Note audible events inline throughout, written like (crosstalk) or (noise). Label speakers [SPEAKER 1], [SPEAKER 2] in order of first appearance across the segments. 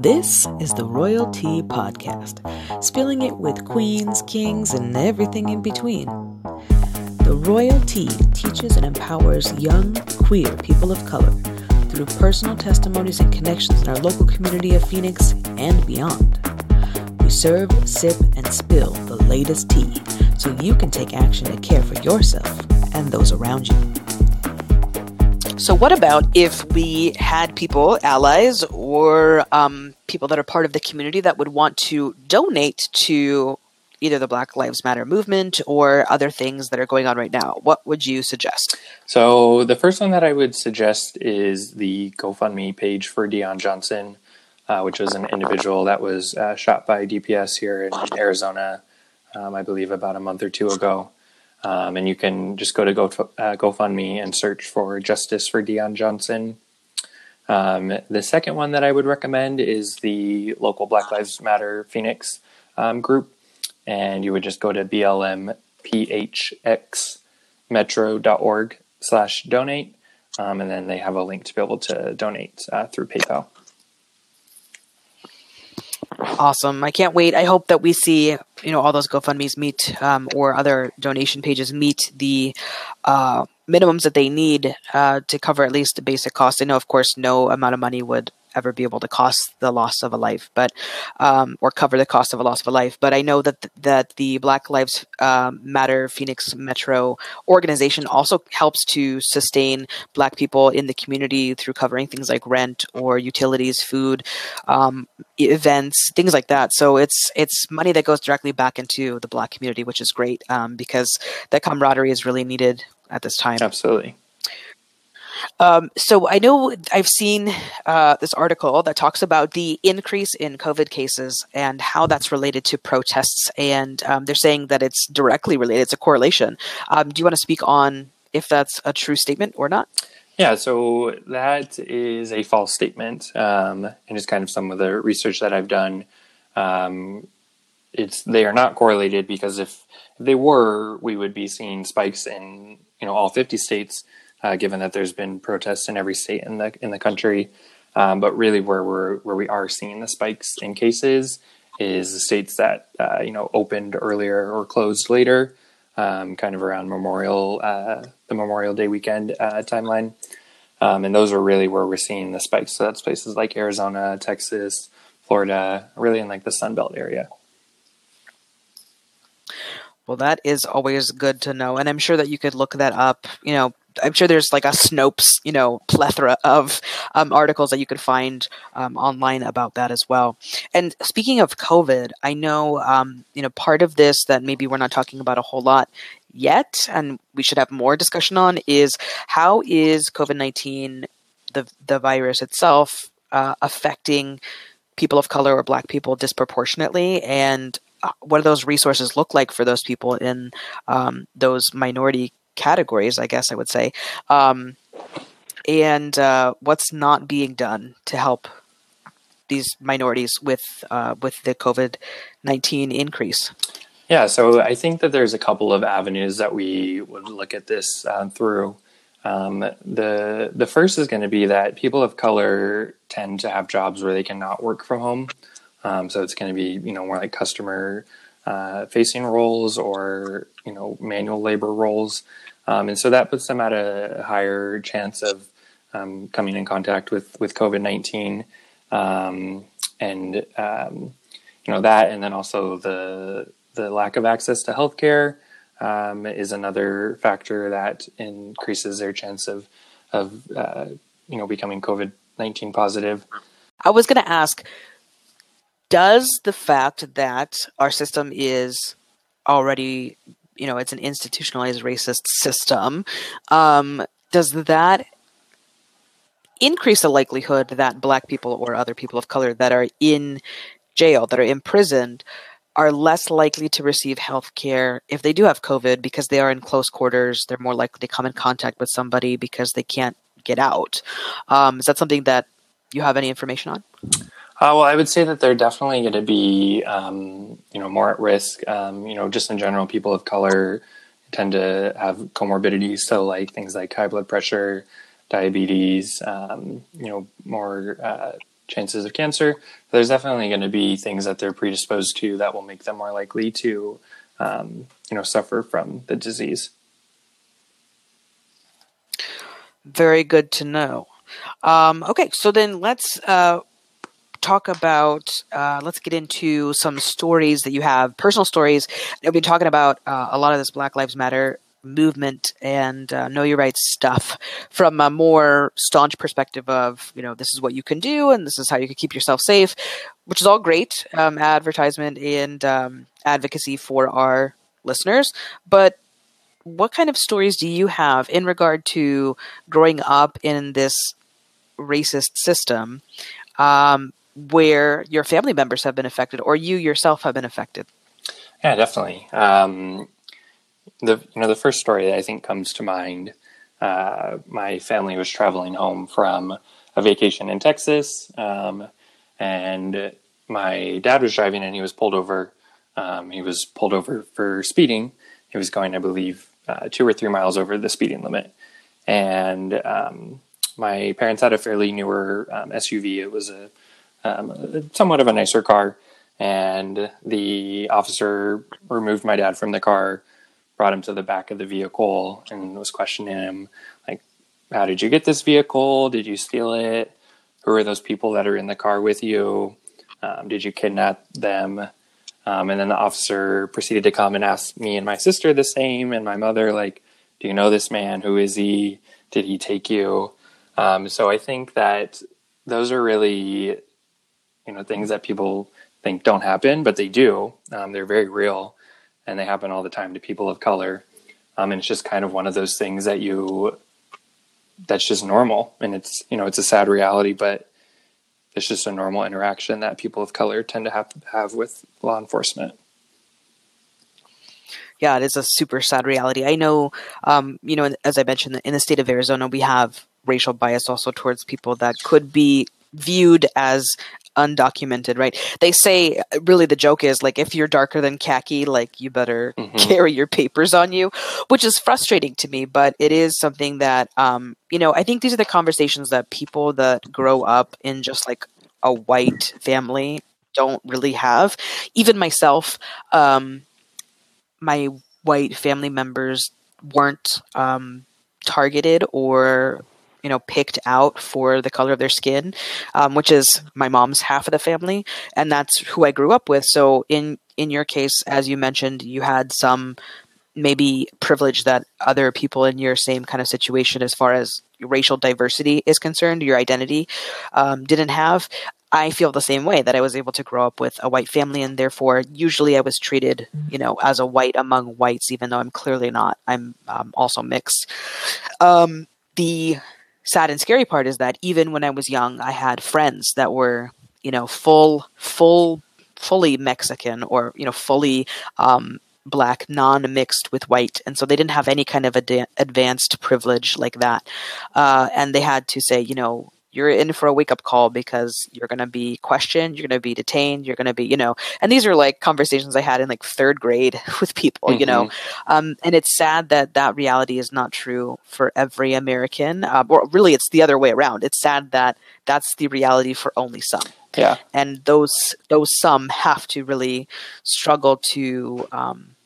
[SPEAKER 1] This is the Royal Tea Podcast, spilling it with queens, kings, and everything in between. The Royal Tea teaches and empowers young, queer people of color through personal testimonies and connections in our local community of Phoenix and beyond. We serve, sip, and spill the latest tea so you can take action to care for yourself and those around you. So, what about if we had people, allies, or um, people that are part of the community that would want to donate to either the Black Lives Matter movement or other things that are going on right now? What would you suggest?
[SPEAKER 2] So, the first one that I would suggest is the GoFundMe page for Dion Johnson, uh, which was an individual that was uh, shot by DPS here in Arizona, um, I believe, about a month or two ago. Um, and you can just go to Go, uh, GoFundMe and search for Justice for Dion Johnson. Um, the second one that I would recommend is the local Black Lives Matter Phoenix um, group. And you would just go to blmphxmetro.org slash donate. Um, and then they have a link to be able to donate uh, through PayPal.
[SPEAKER 1] Awesome. I can't wait. I hope that we see, you know, all those GoFundMe's meet um, or other donation pages meet the uh, minimums that they need uh, to cover at least the basic costs. I know, of course, no amount of money would ever be able to cost the loss of a life, but um, or cover the cost of a loss of a life. But I know that th- that the Black Lives um, Matter Phoenix Metro organization also helps to sustain Black people in the community through covering things like rent or utilities, food, um, events, things like that. So it's it's money that goes directly back into the Black community, which is great um, because that camaraderie is really needed at this time.
[SPEAKER 2] Absolutely.
[SPEAKER 1] Um, so I know I've seen uh, this article that talks about the increase in COVID cases and how that's related to protests, and um, they're saying that it's directly related. It's a correlation. Um, do you want to speak on if that's a true statement or not?
[SPEAKER 2] Yeah, so that is a false statement, um, and just kind of some of the research that I've done. Um, it's they are not correlated because if they were, we would be seeing spikes in you know all 50 states uh, given that there's been protests in every state in the in the country. Um, but really, where we're where we are seeing the spikes in cases is the states that uh, you know opened earlier or closed later, um, kind of around Memorial uh, the Memorial Day weekend uh, timeline, um, and those are really where we're seeing the spikes. So that's places like Arizona, Texas, Florida, really in like the Sun Belt area.
[SPEAKER 1] Well, that is always good to know, and I'm sure that you could look that up. You know, I'm sure there's like a Snopes, you know, plethora of um, articles that you could find um, online about that as well. And speaking of COVID, I know, um, you know, part of this that maybe we're not talking about a whole lot yet, and we should have more discussion on is how is COVID nineteen the the virus itself uh, affecting people of color or Black people disproportionately, and uh, what do those resources look like for those people in um, those minority categories, I guess I would say, um, and uh, what's not being done to help these minorities with uh, with the COVID nineteen increase.
[SPEAKER 2] Yeah, so I think that there's a couple of avenues that we would look at this uh, through. Um, the the first is going to be that people of color tend to have jobs where they cannot work from home. Um, so it's going to be you know more like customer uh, facing roles or you know manual labor roles. Um, and so that puts them at a higher chance of um, coming in contact with, with COVID 19. Um, and, um, you know, that, and then also the, the lack of access to healthcare um, is another factor that increases their chance of, of uh, you know, becoming COVID 19 positive.
[SPEAKER 1] I was going to ask Does the fact that our system is already you know it's an institutionalized racist system um, does that increase the likelihood that black people or other people of color that are in jail that are imprisoned are less likely to receive health care if they do have covid because they are in close quarters they're more likely to come in contact with somebody because they can't get out? Um, is that something that you have any information on
[SPEAKER 2] uh, well, I would say that they're definitely going to be, um, you know, more at risk. Um, you know, just in general, people of color tend to have comorbidities, so like things like high blood pressure, diabetes, um, you know, more uh, chances of cancer. There's definitely going to be things that they're predisposed to that will make them more likely to, um, you know, suffer from the disease.
[SPEAKER 1] Very good to know. Um, okay, so then let's uh, talk about. Uh, let's get into some stories that you have, personal stories. We've been talking about uh, a lot of this Black Lives Matter movement and uh, know your rights stuff from a more staunch perspective of you know this is what you can do and this is how you can keep yourself safe which is all great um, advertisement and um, advocacy for our listeners but what kind of stories do you have in regard to growing up in this racist system um, where your family members have been affected or you yourself have been affected
[SPEAKER 2] yeah definitely um, the you know the first story that I think comes to mind. Uh, my family was traveling home from a vacation in Texas, um, and my dad was driving, and he was pulled over. Um, he was pulled over for speeding. He was going, I believe, uh, two or three miles over the speeding limit, and um, my parents had a fairly newer um, SUV. It was a, um, somewhat of a nicer car, and the officer removed my dad from the car brought him to the back of the vehicle and was questioning him like how did you get this vehicle? Did you steal it? Who are those people that are in the car with you? Um, did you kidnap them? Um, and then the officer proceeded to come and ask me and my sister the same and my mother like do you know this man? Who is he? Did he take you? Um, so i think that those are really you know things that people think don't happen but they do. Um, they're very real and they happen all the time to people of color. Um, and it's just kind of one of those things that you that's just normal. And it's you know it's a sad reality but it's just a normal interaction that people of color tend to have have with law enforcement.
[SPEAKER 1] Yeah it is a super sad reality. I know um, you know as i mentioned in the state of arizona we have racial bias also towards people that could be viewed as undocumented, right? They say really the joke is like if you're darker than khaki, like you better mm-hmm. (laughs) carry your papers on you, which is frustrating to me, but it is something that um, you know, I think these are the conversations that people that grow up in just like a white family don't really have. Even myself, um, my white family members weren't um, targeted or you know picked out for the color of their skin, um, which is my mom's half of the family, and that's who I grew up with. So in in your case, as you mentioned, you had some maybe privilege that other people in your same kind of situation as far as racial diversity is concerned your identity um, didn't have. I feel the same way that i was able to grow up with a white family and therefore usually i was treated you know as a white among whites even though i'm clearly not. I'm um, also mixed. Um, the sad and scary part is that even when I was young, I had friends that were, you know, full, full, fully Mexican or, you know, fully um, black, non mixed with white. And so they didn't have any kind of ad- advanced privilege like that. Uh, and they had to say, you know, you're in for a wake up call because you're going to be questioned, you're going to be detained, you're going to be, you know, and these are like conversations I had in like third grade (laughs) with people, mm-hmm. you know, mm-hmm. um, and it's sad that that reality is not true for every American, uh, or really it's the other way around. It's sad that that's the reality for only some.
[SPEAKER 2] Yeah,
[SPEAKER 1] and those those some have to really struggle to um,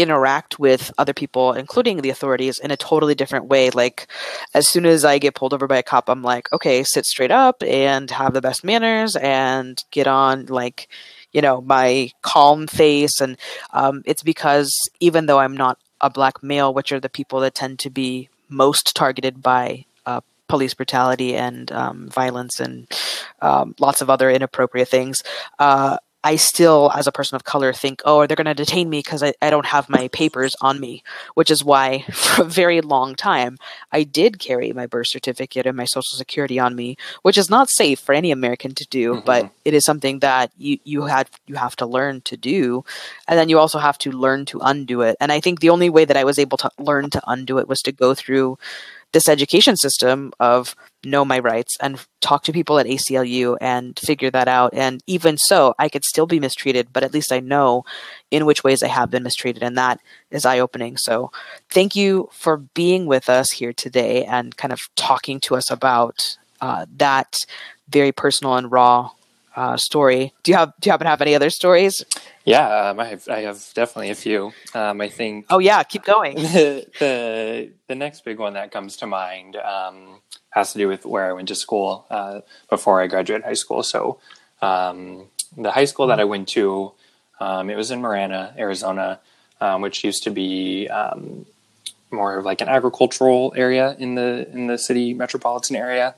[SPEAKER 1] interact with other people, including the authorities, in a totally different way. Like, as soon as I get pulled over by a cop, I'm like, okay, sit straight up and have the best manners and get on, like, you know, my calm face. And um, it's because even though I'm not a black male, which are the people that tend to be most targeted by uh, police brutality and um, violence and um, lots of other inappropriate things. Uh, I still, as a person of color, think, oh, they're going to detain me because I, I don't have my papers on me, which is why (laughs) for a very long time I did carry my birth certificate and my social security on me, which is not safe for any American to do, mm-hmm. but it is something that you, you had you have to learn to do. And then you also have to learn to undo it. And I think the only way that I was able to learn to undo it was to go through this education system of know my rights and talk to people at ACLU and figure that out. And even so, I could still be mistreated, but at least I know in which ways I have been mistreated. And that is eye opening. So thank you for being with us here today and kind of talking to us about uh, that very personal and raw uh, story. Do you have do you happen to have any other stories?
[SPEAKER 2] Yeah, um, I have I have definitely a few. Um, I think.
[SPEAKER 1] Oh yeah, keep going. (laughs)
[SPEAKER 2] the, the the next big one that comes to mind um, has to do with where I went to school uh, before I graduated high school. So um, the high school that I went to, um, it was in Marana, Arizona, um, which used to be more of like an agricultural area in the in the city metropolitan area,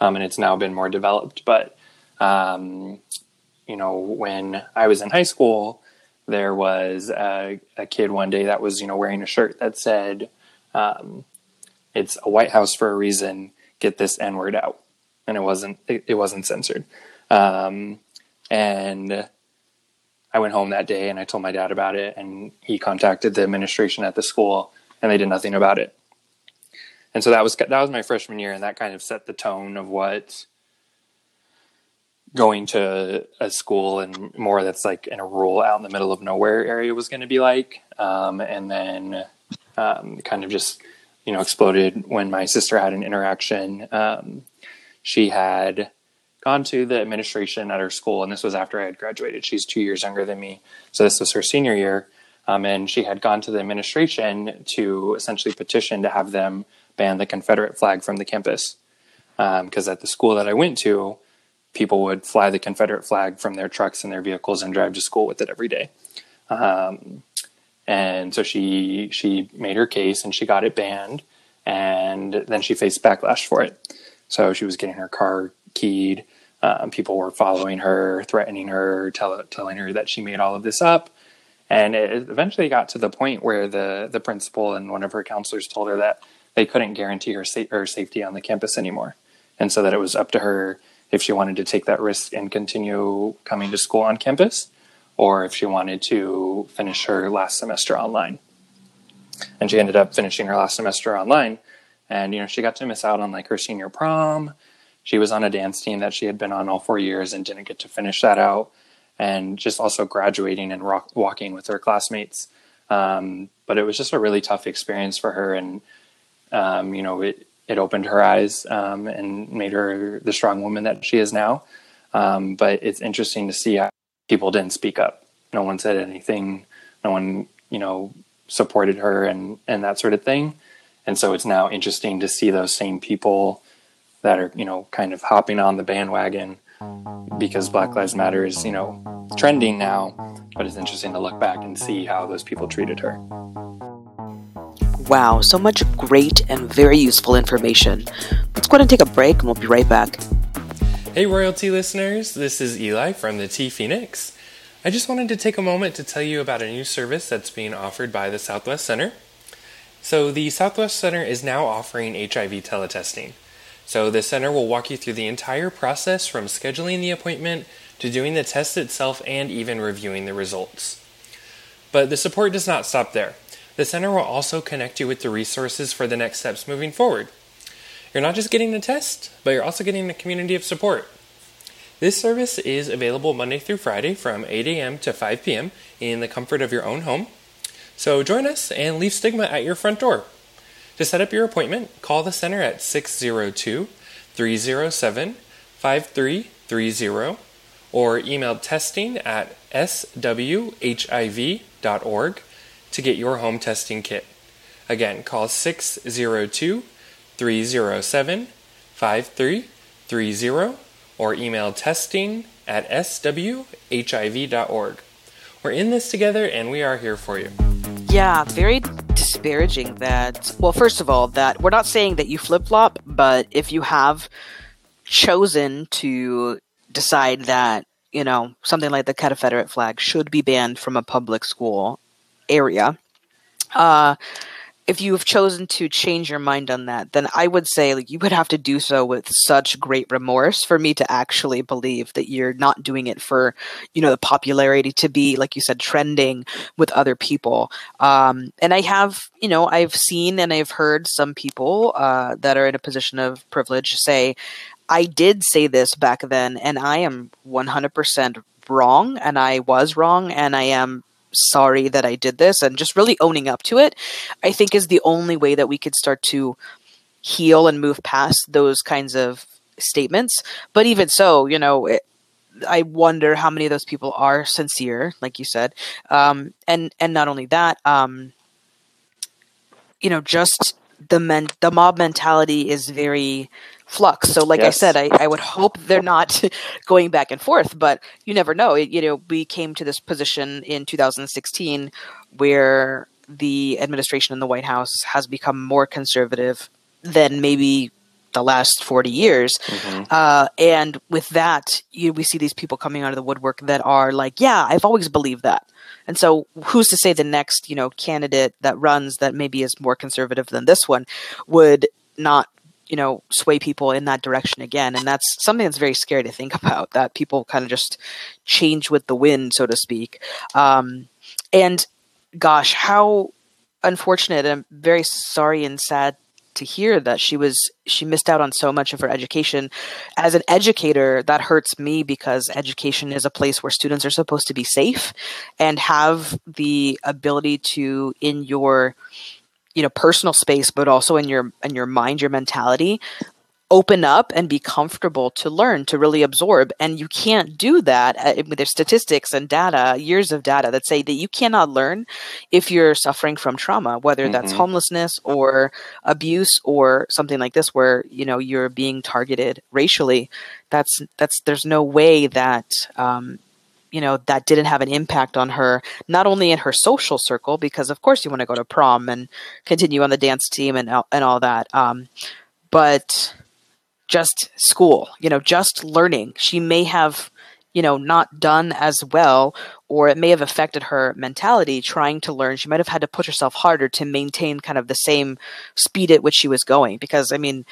[SPEAKER 2] and it's now been more developed, but um, you know, when I was in high school, there was a, a, kid one day that was, you know, wearing a shirt that said, um, "It's a White House for a reason. Get this N word out," and it wasn't it, it wasn't censored. Um, and I went home that day and I told my dad about it, and he contacted the administration at the school, and they did nothing about it. And so that was that was my freshman year, and that kind of set the tone of what going to a school and more that's like in a rural out in the middle of nowhere area was going to be like. Um, and then um, kind of just you know exploded when my sister had an interaction. Um, she had gone to the administration at her school and this was after i had graduated. She's two years younger than me. So this was her senior year. Um, and she had gone to the administration to essentially petition to have them ban the confederate flag from the campus because um, at the school that i went to people would fly the Confederate flag from their trucks and their vehicles and drive to school with it every day. Um, and so she she made her case and she got it banned, and then she faced backlash for it. So she was getting her car keyed. Um, people were following her, threatening her, tell, telling her that she made all of this up. And it eventually got to the point where the the principal and one of her counselors told her that they couldn't guarantee her, sa- her safety on the campus anymore, and so that it was up to her if she wanted to take that risk and continue coming to school on campus, or if she wanted to finish her last semester online. And she ended up finishing her last semester online. And, you know, she got to miss out on like her senior prom. She was on a dance team that she had been on all four years and didn't get to finish that out. And just also graduating and rock, walking with her classmates. Um, but it was just a really tough experience for her. And, um, you know, it, it opened her eyes um, and made her the strong woman that she is now. Um, but it's interesting to see how people didn't speak up. No one said anything. No one, you know, supported her and and that sort of thing. And so it's now interesting to see those same people that are, you know, kind of hopping on the bandwagon because Black Lives Matter is, you know, trending now. But it's interesting to look back and see how those people treated her.
[SPEAKER 1] Wow, so much great and very useful information. Let's go ahead and take a break and we'll be right back.
[SPEAKER 3] Hey, Royal Tea listeners, this is Eli from the T Phoenix. I just wanted to take a moment to tell you about a new service that's being offered by the Southwest Center. So, the Southwest Center is now offering HIV teletesting. So, the center will walk you through the entire process from scheduling the appointment to doing the test itself and even reviewing the results. But the support does not stop there. The center will also connect you with the resources for the next steps moving forward. You're not just getting a test, but you're also getting a community of support. This service is available Monday through Friday from 8 a.m. to 5 p.m. in the comfort of your own home. So join us and leave stigma at your front door. To set up your appointment, call the center at 602 307 5330 or email testing at swhiv.org to get your home testing kit. Again, call 602 307 5330 or email testing at swhiv.org. We're in this together and we are here for you.
[SPEAKER 1] Yeah, very disparaging that. Well, first of all, that we're not saying that you flip flop, but if you have chosen to decide that, you know, something like the Confederate flag should be banned from a public school area. Uh, if you have chosen to change your mind on that, then I would say like you would have to do so with such great remorse for me to actually believe that you're not doing it for, you know, the popularity to be, like you said, trending with other people. Um, and I have, you know, I've seen and I've heard some people uh, that are in a position of privilege say, I did say this back then, and I am 100% wrong, and I was wrong, and I am sorry that I did this and just really owning up to it, I think is the only way that we could start to heal and move past those kinds of statements. But even so, you know, it, I wonder how many of those people are sincere, like you said, um, and and not only that, um, you know, just the men the mob mentality is very flux. So, like yes. I said, I, I would hope they're not (laughs) going back and forth, but you never know. It, you know, we came to this position in 2016 where the administration in the White House has become more conservative than maybe the last 40 years. Mm-hmm. Uh, and with that, you, we see these people coming out of the woodwork that are like, yeah, I've always believed that. And so who's to say the next, you know, candidate that runs that maybe is more conservative than this one would not you know sway people in that direction again. And that's something that's very scary to think (laughs) about that people kind of just change with the wind so to speak. Um, and gosh how unfortunate. I'm very sorry and sad to hear that she was she missed out on so much of her education. As an educator that hurts me because education is a place where students are supposed to be safe and have the ability to in your you know personal space but also in your in your mind your mentality open up and be comfortable to learn to really absorb and you can't do that uh, there's statistics and data years of data that say that you cannot learn if you're suffering from trauma whether mm-hmm. that's homelessness or abuse or something like this where you know you're being targeted racially that's that's there's no way that um, you know that didn't have an impact on her not only in her social circle because of course you want to go to prom and continue on the dance team and and all that um, but just school, you know, just learning. She may have, you know, not done as well, or it may have affected her mentality trying to learn. She might have had to push herself harder to maintain kind of the same speed at which she was going. Because, I mean,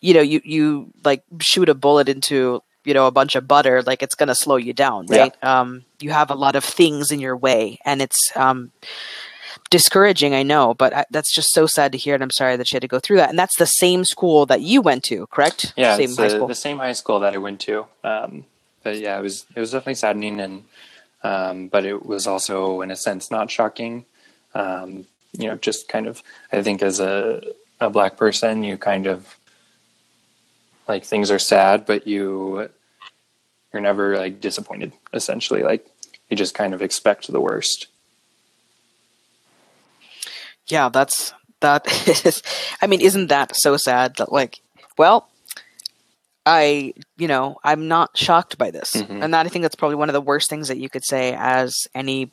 [SPEAKER 1] you know, you, you like shoot a bullet into, you know, a bunch of butter, like it's going to slow you down, right? Yeah. Um, you have a lot of things in your way. And it's, um, discouraging, I know, but I, that's just so sad to hear. And I'm sorry that she had to go through that. And that's the same school that you went to, correct?
[SPEAKER 2] Yeah,
[SPEAKER 1] same
[SPEAKER 2] high school. the same high school that I went to. Um, but yeah, it was it was definitely saddening, and um, but it was also in a sense not shocking. Um, you know, just kind of I think as a a black person, you kind of like things are sad, but you you're never like disappointed. Essentially, like you just kind of expect the worst
[SPEAKER 1] yeah, that's that (laughs) is. I mean, isn't that so sad that like, well, I you know I'm not shocked by this, mm-hmm. and that I think that's probably one of the worst things that you could say as any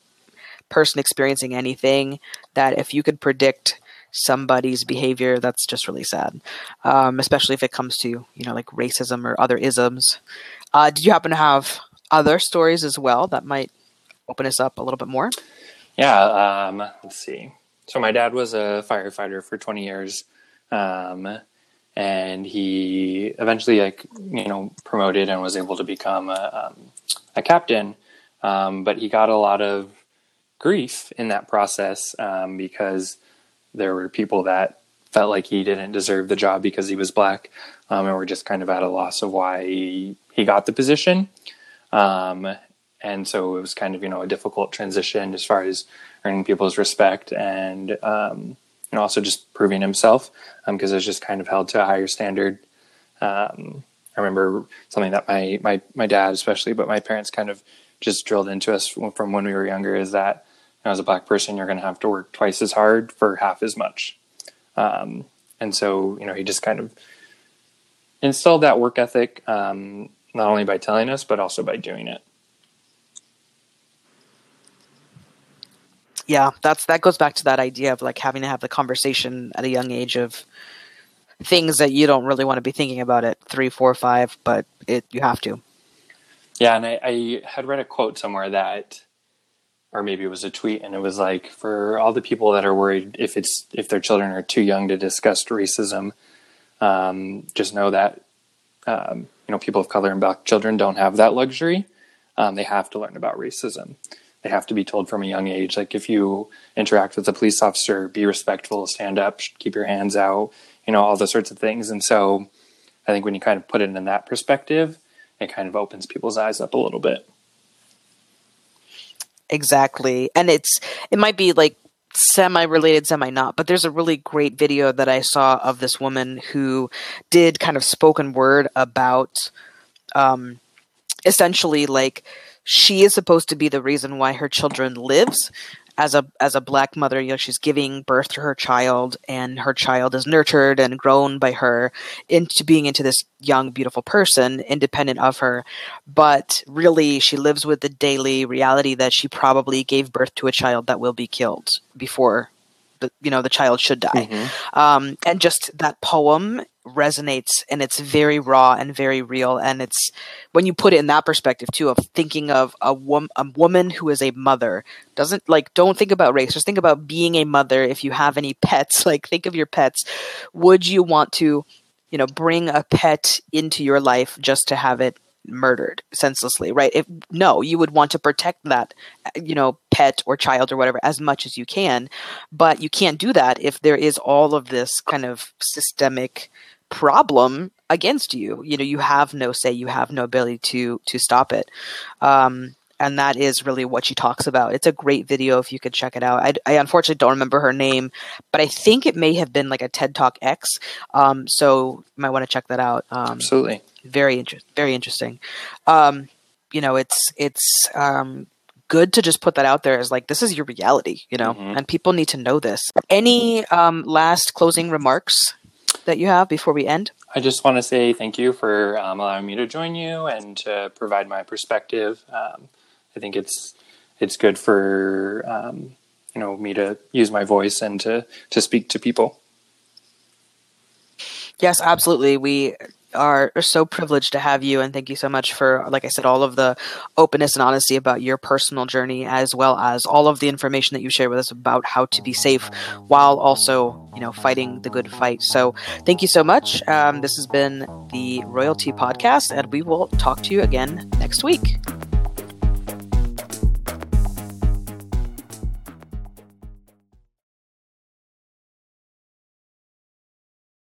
[SPEAKER 1] person experiencing anything. That if you could predict somebody's behavior, that's just really sad, um, especially if it comes to you know like racism or other isms. Uh, did you happen to have other stories as well that might open us up a little bit more?
[SPEAKER 2] Yeah, um, let's see. So my dad was a firefighter for 20 years. Um, and he eventually like, you know, promoted and was able to become a, um, a captain. Um, but he got a lot of grief in that process, um, because there were people that felt like he didn't deserve the job because he was black. Um, and were just kind of at a loss of why he, he got the position. Um, and so it was kind of, you know, a difficult transition as far as earning people's respect and um, and also just proving himself because um, it was just kind of held to a higher standard. Um, I remember something that my my my dad especially, but my parents kind of just drilled into us from when we were younger is that as a black person you're going to have to work twice as hard for half as much. Um, and so you know he just kind of instilled that work ethic um, not only by telling us but also by doing it.
[SPEAKER 1] yeah, that's that goes back to that idea of like having to have the conversation at a young age of things that you don't really want to be thinking about at three, four, five, but it you have to.
[SPEAKER 2] Yeah, and I, I had read a quote somewhere that, or maybe it was a tweet, and it was like for all the people that are worried if it's if their children are too young to discuss racism, um, just know that um, you know people of color and black children don't have that luxury. Um, they have to learn about racism. They have to be told from a young age like if you interact with a police officer be respectful stand up keep your hands out you know all those sorts of things. And so i think when you kind of put it in that perspective it kind of opens people's eyes up a little bit
[SPEAKER 1] exactly and it's it might be like semi related, semi not, but there's a really great video that I saw of this woman who did kind of spoken word about um, essentially like she is supposed to be the reason why her children lives as a as a black mother, you know, she's giving birth to her child, and her child is nurtured and grown by her into being into this young, beautiful person, independent of her. But really, she lives with the daily reality that she probably gave birth to a child that will be killed before the you know the child should die. Mm-hmm. Um, and just that poem resonates and it's very raw and very real. And it's when you put it in that perspective too of thinking of a, wom- a woman who is a mother doesn't like don't think about race just think about being a mother if you have any (laughs) pets like think of your pets. Would you want to you know bring a pet into your life just to have it murdered senselessly right if no you would want to protect that you know pet or child or whatever as much as you can but you can't do that if there is all of this kind of systemic problem against you. You know, you have no say, you have no ability to to stop it. Um, and that is really what she talks about. It's a great video if you could check it out. I, I unfortunately don't remember her name, but I think it may have been like a TED Talk X. Um, so you might want to check that out. Um,
[SPEAKER 2] Absolutely,
[SPEAKER 1] very interesting. Very interesting. Um, you know, it's it's um, good to just put that out there as like this is your reality, you know, mm-hmm. and people need to know this. Any um, last closing remarks that you have before we end?
[SPEAKER 2] I just want to say thank you for um, allowing me to join you and to provide my perspective. Um, I think it's it's good for um, you know me to use my voice and to to speak to people.
[SPEAKER 1] Yes, absolutely. We are so privileged to have you and thank you so much for like i said all of the openness and honesty about your personal journey as well as all of the information that you share with us about how to be safe while also you know fighting the good fight. So thank you so much. Um, this has been the Royal Tea podcast and we will talk to you again next week